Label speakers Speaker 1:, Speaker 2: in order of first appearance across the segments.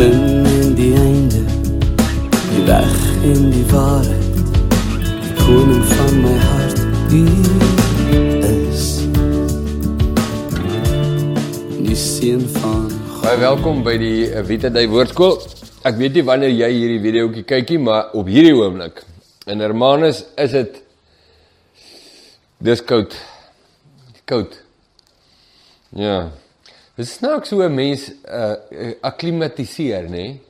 Speaker 1: begin en die einde, die weg en die waarheid, die koning van my hart, u is die seun van
Speaker 2: Baie welkom by die Vita Day Woordskool. Ek weet nie wanneer jy hierdie videoetjie kykie, maar op hierdie oomblik in Hermanus is dit dis koud. Koud. Ja. Dit is snaaks hoe 'n mens uh akklimatiseer, nê? Nee?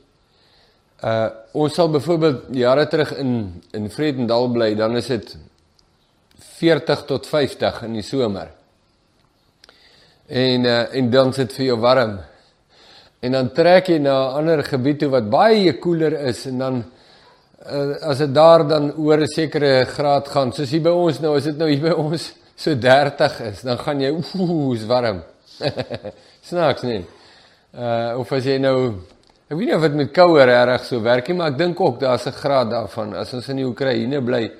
Speaker 2: Uh ons sal byvoorbeeld jare terug in in Vredendal bly, dan is dit 40 tot 50 in die somer. En uh en dan sit vir jou warm. En dan trek jy na 'n ander gebied toe wat baie koeler is en dan uh, as dit daar dan oor 'n sekere graad gaan, soos hier by ons nou, as dit nou hier by ons so 30 is, dan gaan jy ooh, is warm. Snaaks nie. Uh of as jy nou ek weet nie of dit met kouer reg so werk nie, maar ek dink ook daar's 'n graad daarvan. As ons in die Oekraïne bly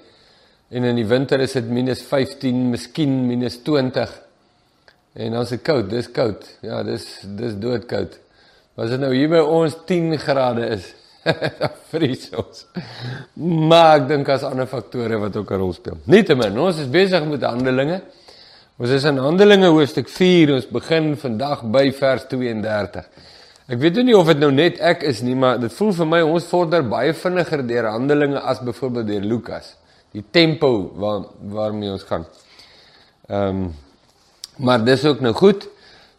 Speaker 2: en in die winter is dit -15, miskien -20. En dan is dit koud, dis koud. Ja, dis dis doodkoud. As dit nou hier by ons 10 grade is, dan vries ons. Maar ek dink as ander faktore wat ook 'n rol speel. Nietemin, ons is besig met Handelinge. Ons is in Handelinge hoofstuk 4. Ons begin vandag by vers 32. Ek weet nie of dit nou net ek is nie, maar dit voel vir my ons vorder baie vinniger deur Handelinge as byvoorbeeld deur Lukas. Die tempo waar waarmee ons gaan. Ehm um, maar dis ook nou goed.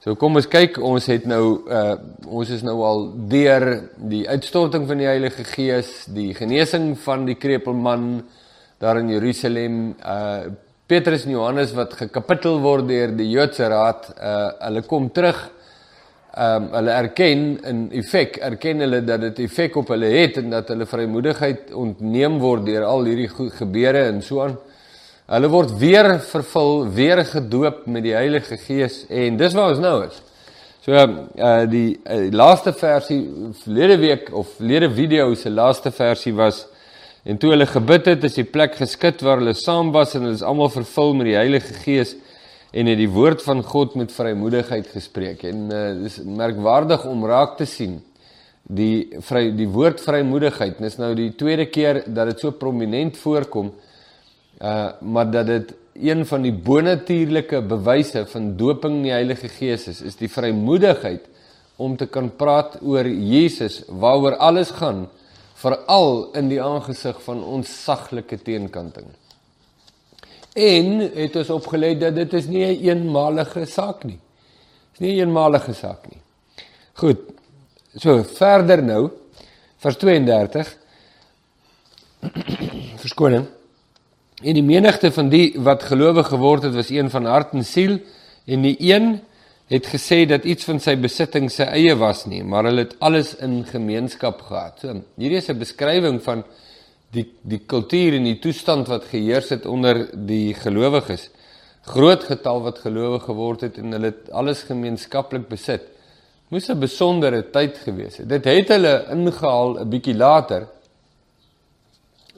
Speaker 2: So kom ons kyk, ons het nou uh ons is nou al deur die uitstorting van die Heilige Gees, die genesing van die krepelman daar in Jerusalem, uh Petrus en Johannes wat gekapitel word deur die Joodse Raad, uh hulle kom terug. Um, hulle erken in effek, erken hulle dat dit effek op hulle het en dat hulle vrymoedigheid ontneem word deur al hierdie gebeure en so aan. Hulle word weer vervul, weer gedoop met die Heilige Gees en dis waar ons nou is. So uh die uh, laaste versie verlede week of verlede video se laaste versie was en toe hulle gebid het, is die plek geskit waar hulle saam was en hulle is almal vervul met die Heilige Gees en het die woord van God met vrymoedigheid gespreek. En uh dis merkwaardig om raak te sien die vry die woord vrymoedigheid. Dis nou die tweede keer dat dit so prominent voorkom uh maar dat dit een van die bonatuurlike bewyse van doping in die Heilige Gees is, is die vrymoedigheid om te kan praat oor Jesus waaroor alles gaan, veral in die aangesig van ons saglike teenkanting. En het ons opgelê dat dit is nie 'n een eenmalige saak nie. Dit is nie 'n een eenmalige saak nie. Goed. So verder nou vers 32 Verskoning. En die menigte van die wat gelowig geword het, was een van hart en siel en die een het gesê dat iets van sy besitting sy eie was nie, maar hulle het alles in gemeenskap gehad. So, hierdie is 'n beskrywing van die die kultuur en die toestand wat geheers het onder die gelowiges. Groot getal wat gelowig geword het en hulle het alles gemeenskaplik besit. Moes 'n besondere tyd gewees het. Dit het hulle ingehaal 'n bietjie later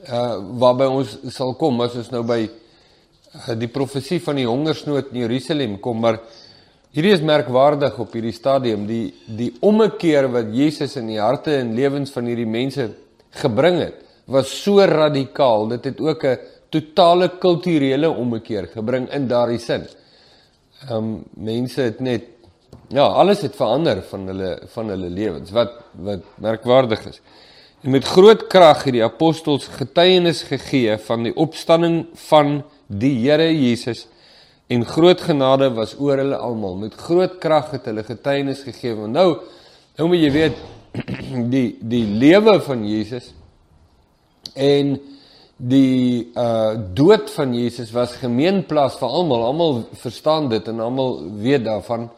Speaker 2: uh waarby ons sal kom as ons nou by uh, die profesie van die hongersnood in Jerusalem kom maar hierdie is merkwaardig op hierdie stadium die die ommekeer wat Jesus in die harte en lewens van hierdie mense gebring het was so radikaal dit het ook 'n totale kulturele ommekeer gebring in daardie sin. Ehm um, mense het net ja, alles het verander van hulle van hulle lewens wat wat merkwaardig is. En met groot krag het die apostels getuienis gegee van die opstanding van die Here Jesus en groot genade was oor hulle almal. Met groot krag het hulle getuienis gegee. Want nou nou moet jy weet die die lewe van Jesus en die uh dood van Jesus was gemeenplaas vir almal. Almal verstaan dit en almal weet daarvan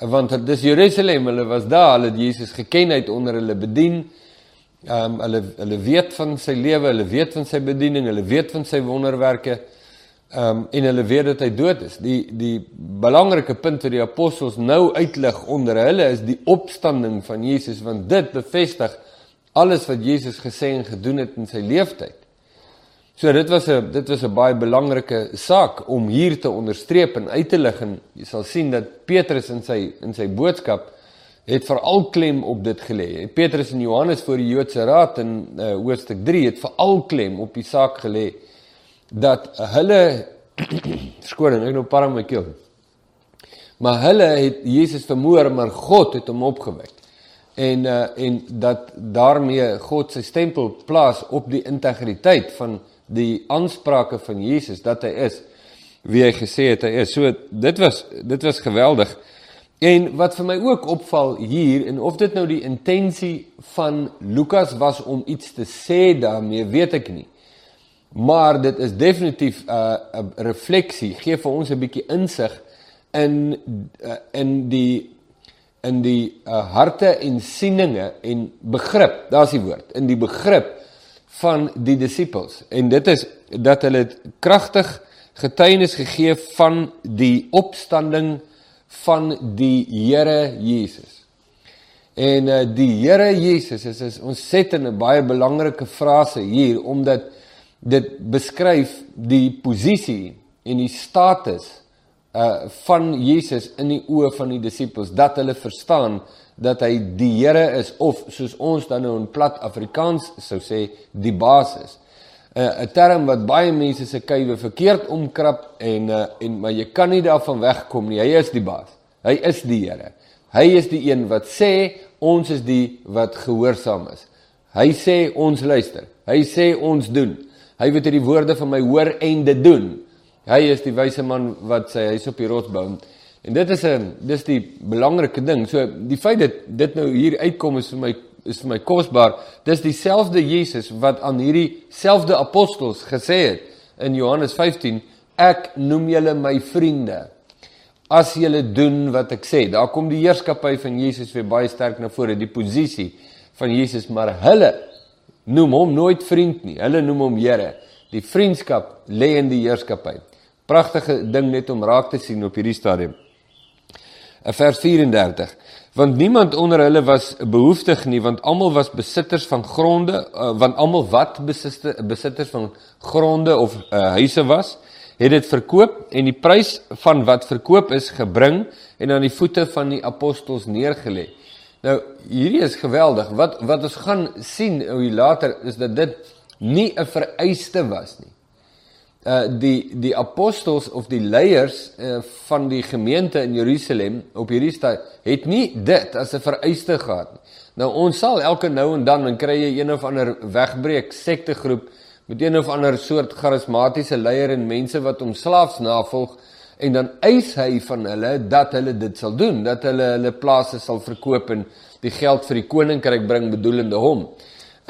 Speaker 2: want dit is Jerusalem. Hulle was daar, hulle het Jesus geken, hy het onder hulle bedien. Ehm um, hulle hulle weet van sy lewe, hulle weet van sy bediening, hulle weet van sy wonderwerke. Ehm um, en hulle weet dat hy dood is. Die die belangrike punt wat die apostels nou uitlig onder hulle is die opstanding van Jesus want dit bevestig alles wat Jesus gesê en gedoen het in sy lewenstyd. So dit was 'n dit was 'n baie belangrike saak om hier te onderstreep en uit te lig en jy sal sien dat Petrus in sy in sy boodskap het veral klem op dit gelê. Petrus en Johannes voor die Joodse raad in uh, hoofstuk 3 het veral klem op die saak gelê dat hulle skoon ek nou paar my keel. Maar hulle het Jesus vermoor, maar God het hom opgewek. En uh, en dat daarmee God sy stempel plaas op die integriteit van die aansprake van Jesus dat hy is wie hy gesê het hy is. So dit was dit was geweldig. En wat vir my ook opval hier en of dit nou die intensie van Lukas was om iets te sê daarmee, weet ek nie. Maar dit is definitief 'n uh, 'n refleksie, gee vir ons 'n bietjie insig in uh, in die in die uh, harte en sieninge en begrip, daar's die woord, in die begrip van die disippels. En dit is dat hulle kragtig getuienis gegee van die opstanding van die Here Jesus. En uh, die Here Jesus is, 'n baie belangrike frase hier omdat dit beskryf die posisie en die status uh van Jesus in die oë van die disippels dat hulle verstaan dat hy die Here is of soos ons dan nou in plat Afrikaans sou sê die basis. 'n uh, 'n term wat baie mense se kuive verkeerd omkrap en uh, en maar jy kan nie daarvan wegkom nie. Hy is die baas. Hy is die Here. Hy is die een wat sê ons is die wat gehoorsaam is. Hy sê ons luister. Hy sê ons doen. Hy weet die woorde van my hoor en dit doen. Hy is die wyse man wat sê hy's op die rots bou. En dit is 'n dis die belangrike ding. So die feit dat dit nou hier uitkom is vir my is vir my kosbaar. Dis dieselfde Jesus wat aan hierdie selfde apostels gesê het in Johannes 15, ek noem julle my vriende as julle doen wat ek sê. Daar kom die heerskappy van Jesus weer baie sterk na vore, die posisie van Jesus, maar hulle noem hom nooit vriend nie. Hulle noem hom Here. Die vriendskap lê in die heerskappy. Pragtige ding net om raak te sien op hierdie stadium. Vers 34 want niemand onder hulle was behoeftig nie want almal was besitters van gronde uh, want almal wat besitte, besitters van gronde of uh, huise was het dit verkoop en die prys van wat verkoop is gebring en aan die voete van die apostels neergelê nou hierdie is geweldig wat wat ons gaan sien hoe later is dat dit nie 'n vereiste was nie uh die die apostels of die leiers uh, van die gemeente in Jerusalem op hierdie stad het nie dit as 'n vereiste gehad nie. Nou ons sal elke nou en dan dan kry jy een of ander wegbreek sektegroep met een of ander soort charismatiese leier en mense wat hom slaafs navolg en dan eis hy van hulle dat hulle dit sal doen, dat hulle hulle plase sal verkoop en die geld vir die koninkryk bring bedoelende hom.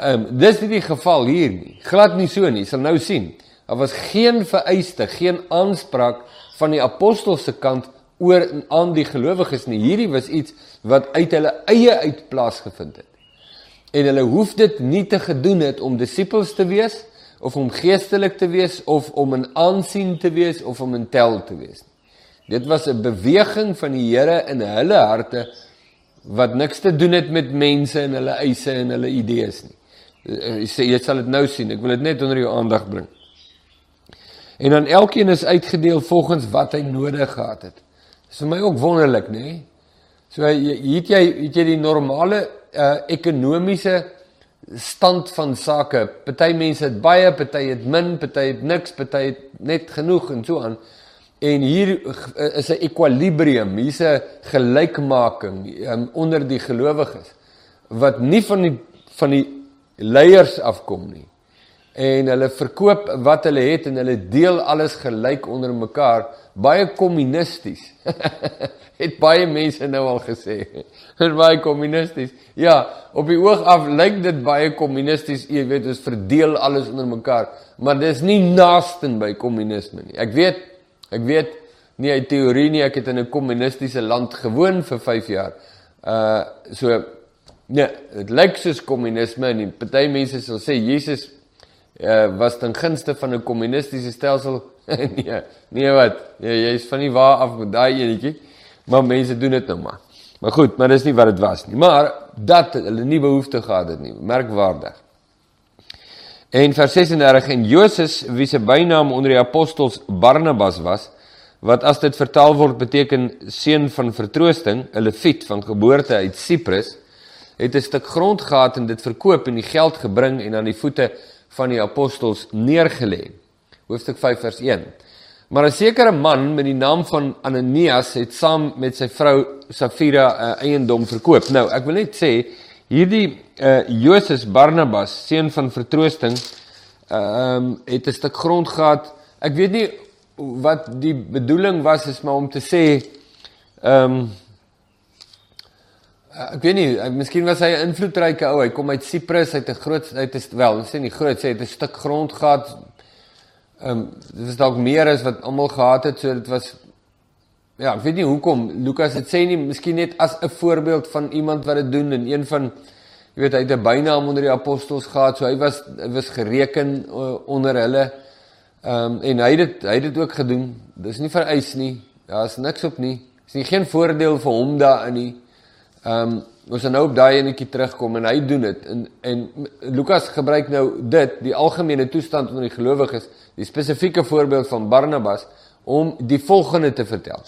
Speaker 2: Ehm um, dis nie die geval hier nie. Glad nie so nie. Sal nou sien. Daar was geen vereiste, geen aanspraak van die apostels se kant oor aan die gelowiges nie. Hierdie was iets wat uit hulle eie uit plaasgevind het. En hulle hoef dit nie te gedoen het om disippels te wees of om geestelik te wees of om in aansien te wees of om in tel te wees nie. Dit was 'n beweging van die Here in hulle harte wat niks te doen het met mense en hulle eise en hulle idees nie. Jy sê jy sal dit nou sien. Ek wil dit net onder jou aandag bring. En dan elkeen is uitgedeel volgens wat hy nodig gehad het. Dis vir my ook wonderlik, nê? Nee? So het jy het jy die normale uh ekonomiese stand van sake. Party mense het baie, party het min, party het niks, party het net genoeg en so aan. En hier uh, is 'n ekwilibrium, hier's 'n gelykmaking um, onder die gelowiges wat nie van die van die leiers afkom nie en hulle verkoop wat hulle het en hulle deel alles gelyk onder mekaar. Baie kommunisties het baie mense nou al gesê. Is baie kommunisties ja op die oog af lyk dit baie kommunisties jy weet ons verdeel alles onder mekaar. Maar dis nie naaste by kommunisme nie. Ek weet ek weet nie 'n teorie nie ek het in 'n kommunistiese land gewoon vir 5 jaar. Uh so nee dit lyk soos kommunisme en party mense sal sê Jesus uh, was ten gunste van 'n kommunistiese stelsel. nee, nee wat? Nee, jy is van nie waar af met daai enetjie. Maar mense doen dit nou maar. Maar goed, maar dis nie wat dit was nie. Maar dat hulle nie behoefte gehad het nie. Merkwaardig. En vers 36 en Josef wie se bynaam onder die apostels Barnabas was, wat as dit vertaal word beteken seun van vertroosting, 'n leviet van geboorte uit Siprus, het 'n stuk grond gehad en dit verkoop en die geld gebring en aan die voete van die apostels neergelê. Hoofstuk 5 vers 1. Maar 'n sekere man met die naam van Ananias het saam met sy vrou Safira 'n uh, eiendom verkoop. Nou, ek wil net sê hierdie uh Josef Barnabas, seun van vertroosting, ehm um, het 'n stuk grond gehad. Ek weet nie wat die bedoeling was is maar om te sê ehm um, ek weet nie, miskien was hy 'n invloedryke ou. Hy kom uit Siprus, hy het 'n groot hy het wel, sê nie groot sê hy het 'n stuk grond gehad. Ehm um, dit was dalk meer as wat almal gehad het, so dit was ja, ek weet nie hoekom Lukas dit sê nie, miskien net as 'n voorbeeld van iemand wat dit doen en een van jy weet hy het 'n bynaam onder die apostels gehad, so hy was hy was gereken uh, onder hulle. Ehm um, en hy het dit hy het dit ook gedoen. Dis nie vereis nie. Daar's niks op nie. Dis nie geen voordeel vir hom daarin nie. Ehm um, ons gaan nou op daai enetjie terugkom en hy doen dit. En en Lukas gebruik nou dit, die algemene toestand onder die gelowiges, die spesifieke voorbeeld van Barnabas om die volgende te vertel.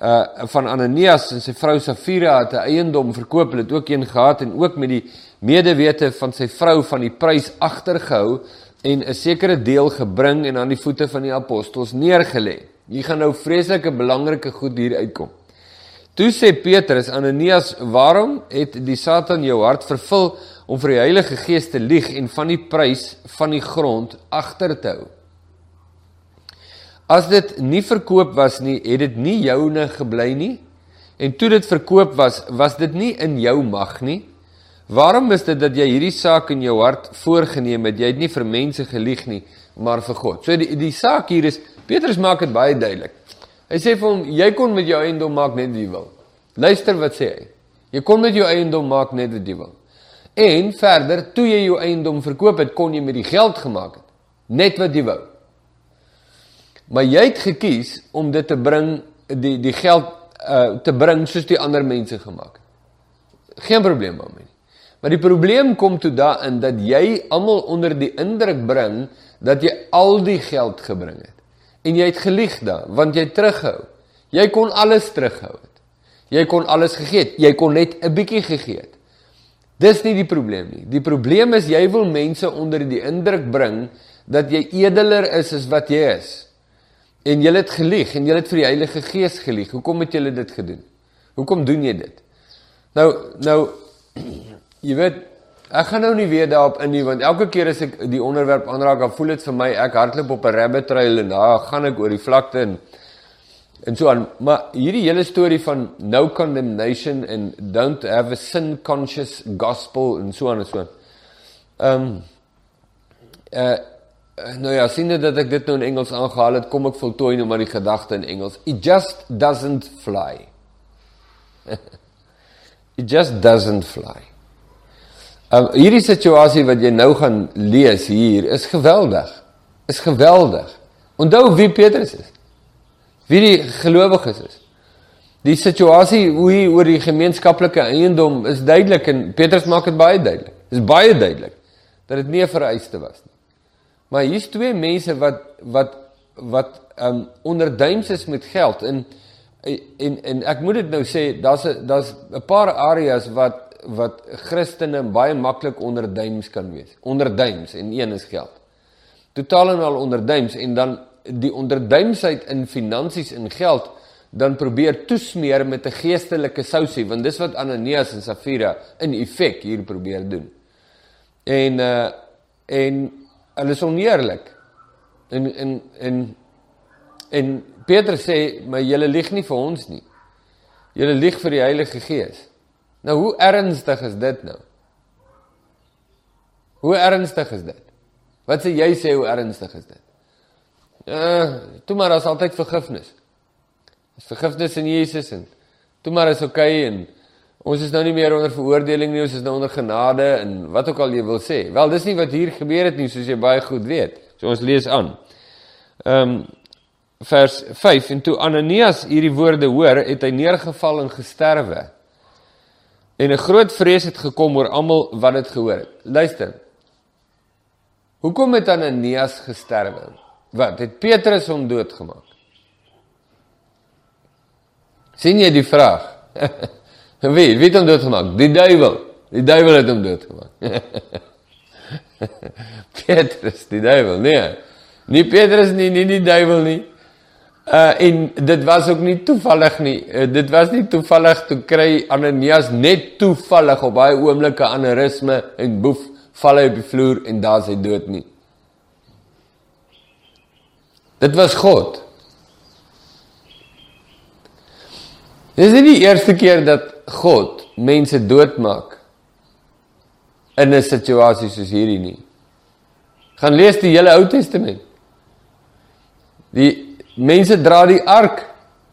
Speaker 2: Uh van Ananias en sy vrou Safira het 'n eiendom verkoop, hulle het ook een gehad en ook met die medewete van sy vrou van die prys agtergehou en 'n sekere deel gebring en aan die voete van die apostels neergelê. Hier gaan nou vreeslike belangrike goed hier uitkom. Toe sê Petrus aan Ananias: "Waarom het die Satan jou hart vervul om vir die Heilige Gees te lieg en van die prys van die grond agter te hou? As dit nie verkoop was nie, het dit nie joune gebly nie. En toe dit verkoop was, was dit nie in jou mag nie." Waarom is dit dat jy hierdie saak in jou hart voorgenem het? Jy het nie vir mense gelieg nie, maar vir God. So die die saak hier is Petrus maak dit baie duidelik. Hy sê vir hom jy kon met jou eiendom maak net wat jy wil. Luister wat sê hy. Jy kon met jou eiendom maak net wat jy wil. En verder, toe jy jou eiendom verkoop het, kon jy met die geld gemaak het net wat jy wou. Maar jy het gekies om dit te bring die die geld uh te bring soos die ander mense gemaak het. Geen probleem daarmee. Maar die probleem kom toe daarin dat jy almal onder die indruk bring dat jy al die geld gebring het. En jy het gelieg dan, want jy terughou. Jy kon alles terughou het. Jy kon alles gegee het. Jy kon net 'n bietjie gegee het. Dis nie die probleem nie. Die probleem is jy wil mense onder die indruk bring dat jy edeler is as wat jy is. En jy het gelieg en jy het vir die Heilige Gees gelieg. Hoekom het jy dit gedoen? Hoekom doen jy dit? Nou nou Jy weet, ek gaan nou nie weer daarop in nie want elke keer as ek die onderwerp aanraak, dan voel dit vir my ek hardloop op 'n rabbit trail en daar gaan ek oor die vlakte en en so aan. Maar hierdie hele storie van no condemnation en don't have a sin conscious gospel en so aan en so aan. Ehm um, uh nou ja, sien dit dat ek dit nou in Engels aangehaal het, kom ek voltooi nou maar die gedagte in Engels. It just doesn't fly. It just doesn't fly. Um, hierdie situasie wat jy nou gaan lees hier is geweldig. Is geweldig. Onthou wie Petrus is. Wie die gelowiges is. Die situasie hoe hy oor die gemeenskaplike eiendom is duidelik en Petrus maak dit baie duidelik. Dis baie duidelik dat dit nie 'n vereiste was nie. Maar hier's twee mense wat wat wat um onderduims is met geld en en en ek moet dit nou sê daar's 'n daar's 'n paar areas wat wat Christene baie maklik onder duims kan wees. Onder duims en een is geld. Totaal en al onder duims en dan die onderduimsheid in finansies en geld dan probeer toesmeer met 'n geestelike sousie want dis wat Ananias en Safira in effek hier probeer doen. En uh en hulle is oneerlik. En en en en Petrus sê, "Maar julle lieg nie vir ons nie. Julle lieg vir die Heilige Gees." Nou hoe ernstig is dit nou? Hoe ernstig is dit? Wat sê jy sê hoe ernstig is dit? Uh, toe maar as altyd vergifnis. Is vergifnis in Jesus en toe maar is okay en ons is nou nie meer onder veroordeling nie, ons is nou onder genade en wat ook al jy wil sê. Wel, dis nie wat hier gebeur het nie, soos jy baie goed weet. So ons lees aan. Ehm um, vers 5 en toe Ananias hierdie woorde hoor, het hy neergeval en gesterwe. En 'n groot vrees het gekom oor almal wat dit gehoor het. Luister. Hoekom het Ananias gesterwe? Wat? Het Petrus hom doodgemaak? sien jy die vraag? wie, wie het hom doodgemaak? Die duiwel. Die duiwel het hom doodgemaak. Petrus, die duiwel, nee. Nie Petrus nie, nie die duiwel nie. Uh en dit was ook nie toevallig nie. Uh, dit was nie toevallig toe kry Ananias net toevallig op daai oomblikke aneurysme en boef val hy op die vloer en daar is hy dood nie. Dit was God. Dis nie die eerste keer dat God mense doodmaak in 'n situasie soos hierdie nie. Gaan lees die hele Ou Testament. Die mense dra die ark.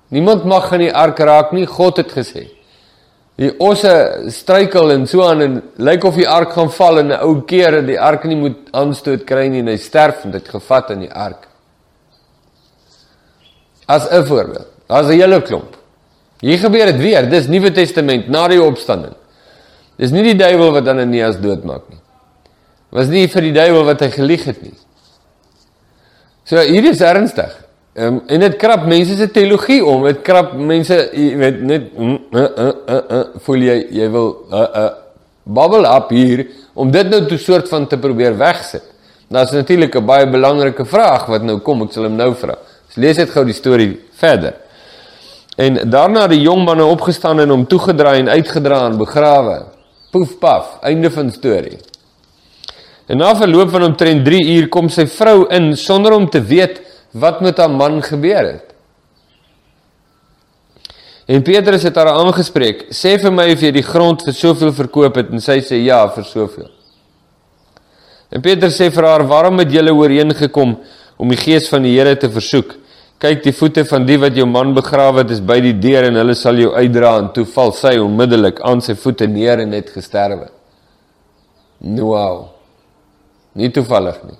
Speaker 2: Niemand mag aan die ark raak nie, God het gesê. Die osse struikel en so aan en lyk of die ark gaan val en 'n ou keer dat die ark nie moet aanstoot kry nie en hy sterf en dit gevat in die ark. As 'n voorbeeld. Daar's 'n hele klomp. Hier gebeur dit weer. Dis Nuwe Testament na die opstanding. Dis nie die duiwel wat Ananias doodmaak nie. Was nie vir die duiwel wat hy gelieg het nie. So hier is ernstig. Ehm um, en dit krap mense se teologie om. Dit krap mense, jy weet, net uh, uh, uh, uh, voel jy jy wil uh, uh, bubble up hier om dit nou 'n soort van te probeer wegsit. Nou is natuurlik 'n baie belangrike vraag wat nou kom, ek sal hom nou vra. So lees net gou die storie verder. En daarna het die jong manne opgestaan en hom toegedraai en uitgedra en begrawe. Poef paf, einde van storie. En na verloop van omtrent 3 uur kom sy vrou in sonder om te weet wat met haar man gebeur het. En Petrus het haar aangespreek: "Sê vir my of jy die grond vir soveel verkoop het?" En sy sê: "Ja, vir soveel." En Petrus sê vir haar: "Waarom het julle ooreengekom om die gees van die Here te versoek? Kyk, die voete van die wat jou man begrawe het is by die deur en hulle sal jou uitdra." En toe val sy onmiddellik aan sy voete neer en het gesterwe. Nou, wow. nie toevallig nie.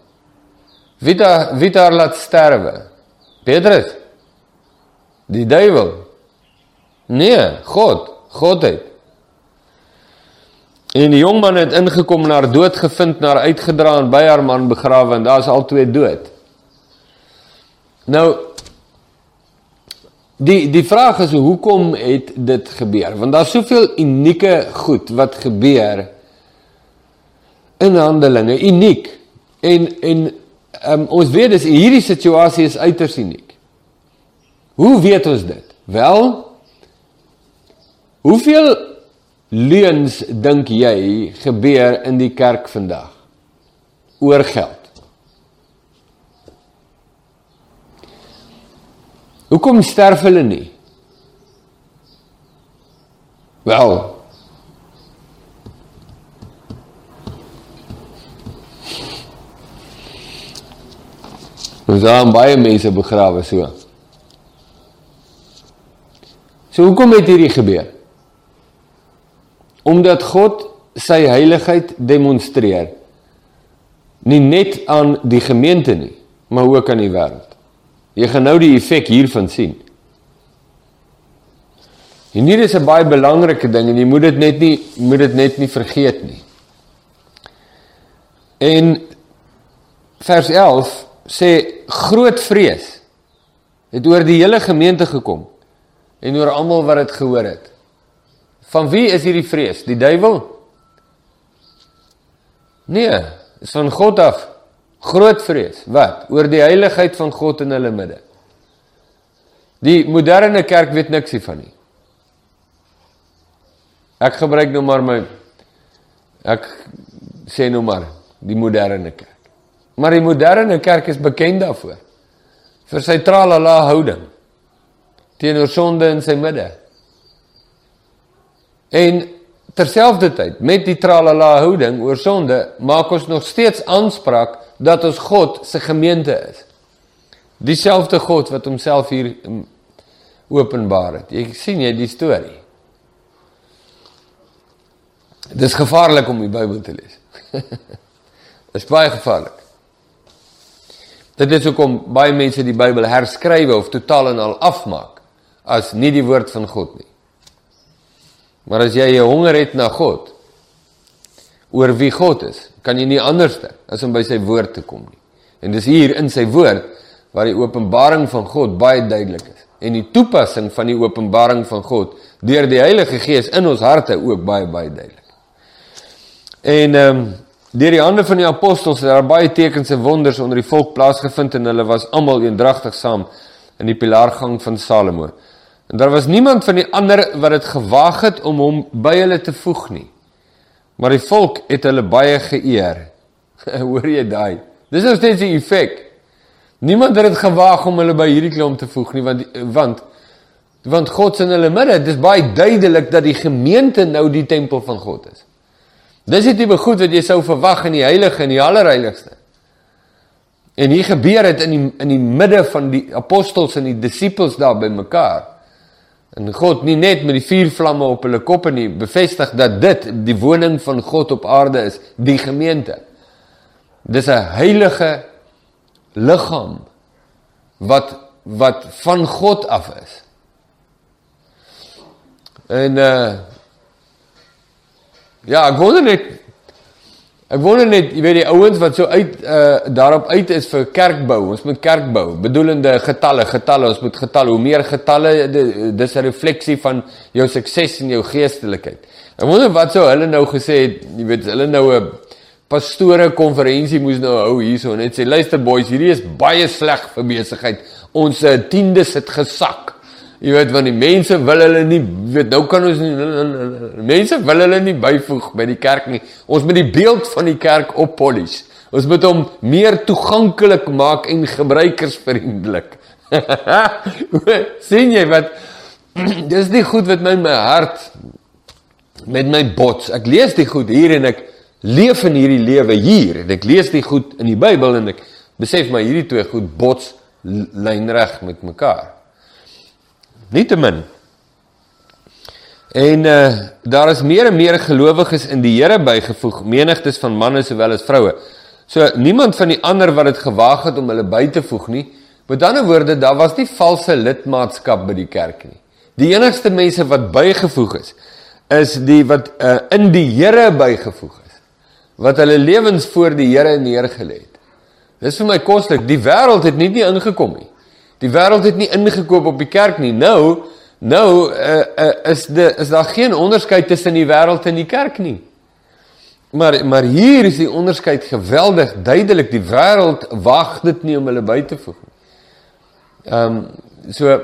Speaker 2: Wie daar wie daar laat sterwe? Petrus. Die duiwel. Nee, God, God het. En die jong man het ingekom en haar dood gevind, na haar uitgedra en by haar man begrawe en daar's al twee dood. Nou die die vraag is hoekom het dit gebeur? Want daar's soveel unieke goed wat gebeur in Handelinge, uniek. En en um, ons weet dis hierdie situasie is uiters uniek. Hoe weet ons dit? Wel, hoeveel leuns dink jy gebeur in die kerk vandag oor geld? Hoekom sterf hulle nie? Wel, Ons daar baie mense begrawe so. So hoekom het hierdie gebeur? Omdat God sy heiligheid demonstreer. Nie net aan die gemeente nie, maar ook aan die wêreld. Jy gaan nou die effek hiervan sien. En hier is 'n baie belangrike ding en jy moet dit net nie moet dit net nie vergeet nie. En vers 11 sê groot vrees het oor die hele gemeente gekom en oor almal wat dit gehoor het. Van wie is hierdie vrees? Die duiwel? Nee, is van God af. Groot vrees. Wat? Oor die heiligheid van God in hulle midde. Die moderne kerk weet niks hiervan nie. Ek gebruik nou maar my ek sê nou maar die moderne kerk. Maar die moderne kerk is bekend daarvoor vir sy tralala houding teenoor sonde in sy midde. En terselfdertyd met die tralala houding oor sonde maak ons nog steeds aanspraak dat ons God se gemeente is. Dieselfde God wat homself hier mm, openbaar het. Jy sien jy die storie. Dit is gevaarlik om die Bybel te lees. Dit is baie gevaarlik. Dit is hoekom baie mense die Bybel herskrywe of totaal en al afmaak as nie die woord van God nie. Maar as jy 'n honger het na God oor wie God is, kan jy nie anderste as om by sy woord te kom nie. En dis hier in sy woord waar die openbaring van God baie duidelik is. en die toepassing van die openbaring van God deur die Heilige Gees in ons harte ook baie baie duidelik. En ehm um, deur die hande van die apostels het daar baie tekens en wonders onder die volk plaasgevind en hulle was almal eendragtig saam in die pilaargang van Salomo. En daar was niemand van die ander wat dit gewaag het om hom by hulle te voeg nie. Maar die volk het hulle baie geëer. Hoor jy daai? Dis nou steeds die effek. Niemand het dit gewaag om hulle by hierdie klomp te voeg nie want want want God se in hulle midde. Dit is baie duidelik dat die gemeente nou die tempel van God is. Dis die tipe goed wat jy sou verwag in die heilige en die allerheiligste. En hier gebeur dit in die in die midde van die apostels en die disippels daar bymekaar. En God nie net met die vuur vlamme op hulle koppe nie bevestig dat dit die woning van God op aarde is, die gemeente. Dis 'n heilige liggaam wat wat van God af is. En uh ja, ek wonder net ek wonder net, jy weet die ouens wat so uit uh daarop uit is vir kerkbou. Ons moet kerkbou, bedoelende getalle, getalle, ons moet getalle. Hoe meer getalle, dis 'n refleksie van jou sukses en jou geestelikheid. Ek wonder wat sou hulle nou gesê het, jy weet, hulle nou 'n pastore konferensie moes nou hou hierso net sê luister boys hierdie is baie sleg vir besigheid ons eh, tiendes het gesak jy weet want die mense wil hulle nie weet nou kan ons nie mense wil hulle nie byvoeg by die kerk nie. Ons moet die beeld van die kerk op polish ons moet hom meer toeganklik maak en gebruikersvriendelik. Sien jy wat? Dis nie goed wat my my hart met my bots. Ek lees dit goed hier en ek leef in hierdie lewe hier. En ek lees dit goed in die Bybel en ek besef maar hierdie twee goed bots lynreg met mekaar. Nietemin. En uh daar is meer en meer gelowiges in die Here bygevoeg, menigtes van manne sowel as vroue. So niemand van die ander wat dit gewaag het om hulle by te voeg nie. Met ander woorde, daar was nie valse lidmaatskap by die kerk nie. Die enigste mense wat bygevoeg is, is die wat uh, in die Here bygevoeg is wat hulle lewens voor die Here neergelê het. Dis vir my koslik. Die wêreld het nie nie ingekom nie. Die wêreld het nie ingekoop op die kerk nie. Nou, nou uh, uh, is de is daar geen onderskeid tussen die wêreld en die kerk nie. Maar maar hier is die onderskeid geweldig duidelik. Die wêreld wag dit nie om hulle by te voeg nie. Ehm um, so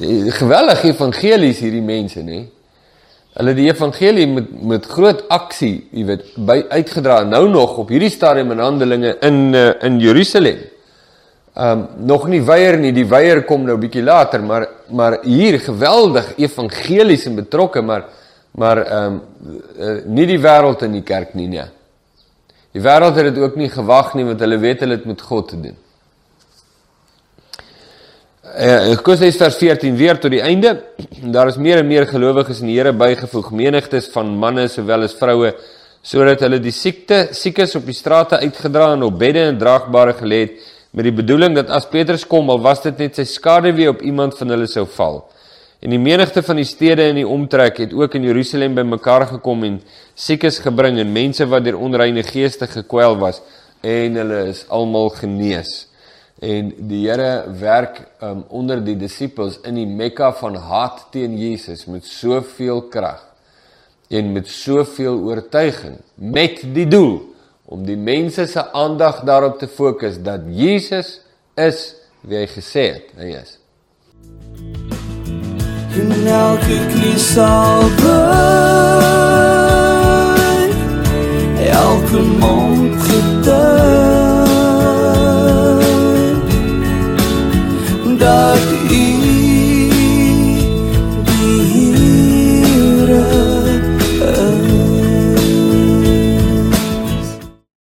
Speaker 2: die geweldige evangelies hierdie mense nê. Hulle die evangelie met met groot aksie, jy weet, by uitgedra nou nog op hierdie stadium in Handelinge in uh, in Jerusalem. Um nog nie weier nie, die weier kom nou bietjie later, maar maar hier geweldig evangelies en betrokke, maar maar um uh, nie die wêreld in die kerk nie, nee. Die wêreld het dit ook nie gewag nie want hulle weet hulle het met God te doen. Uh, Kolossense vers 14 weer tot die einde. Daar is meer en meer gelowiges in die Here bygevoeg, menigtes van manne sowel as vroue, sodat hulle die siekte, siekes op die strate uitgedra en op bedde en draagbare gelê het met die bedoeling dat as Petrus kom, al was dit net sy skade weer op iemand van hulle sou val. En die menigte van die stede in die omtrek het ook in Jerusalem bymekaar gekom en siekes gebring en mense wat deur onreine geeste gekwel was en hulle is almal genees en die Here werk um, onder die disippels in die Mekka van haat teen Jesus met soveel krag en met soveel oortuiging met die doel om die mense se aandag daarop te fokus dat Jesus is wie hy gesê het hy is. En elke knie sal buig elke mond getuig dark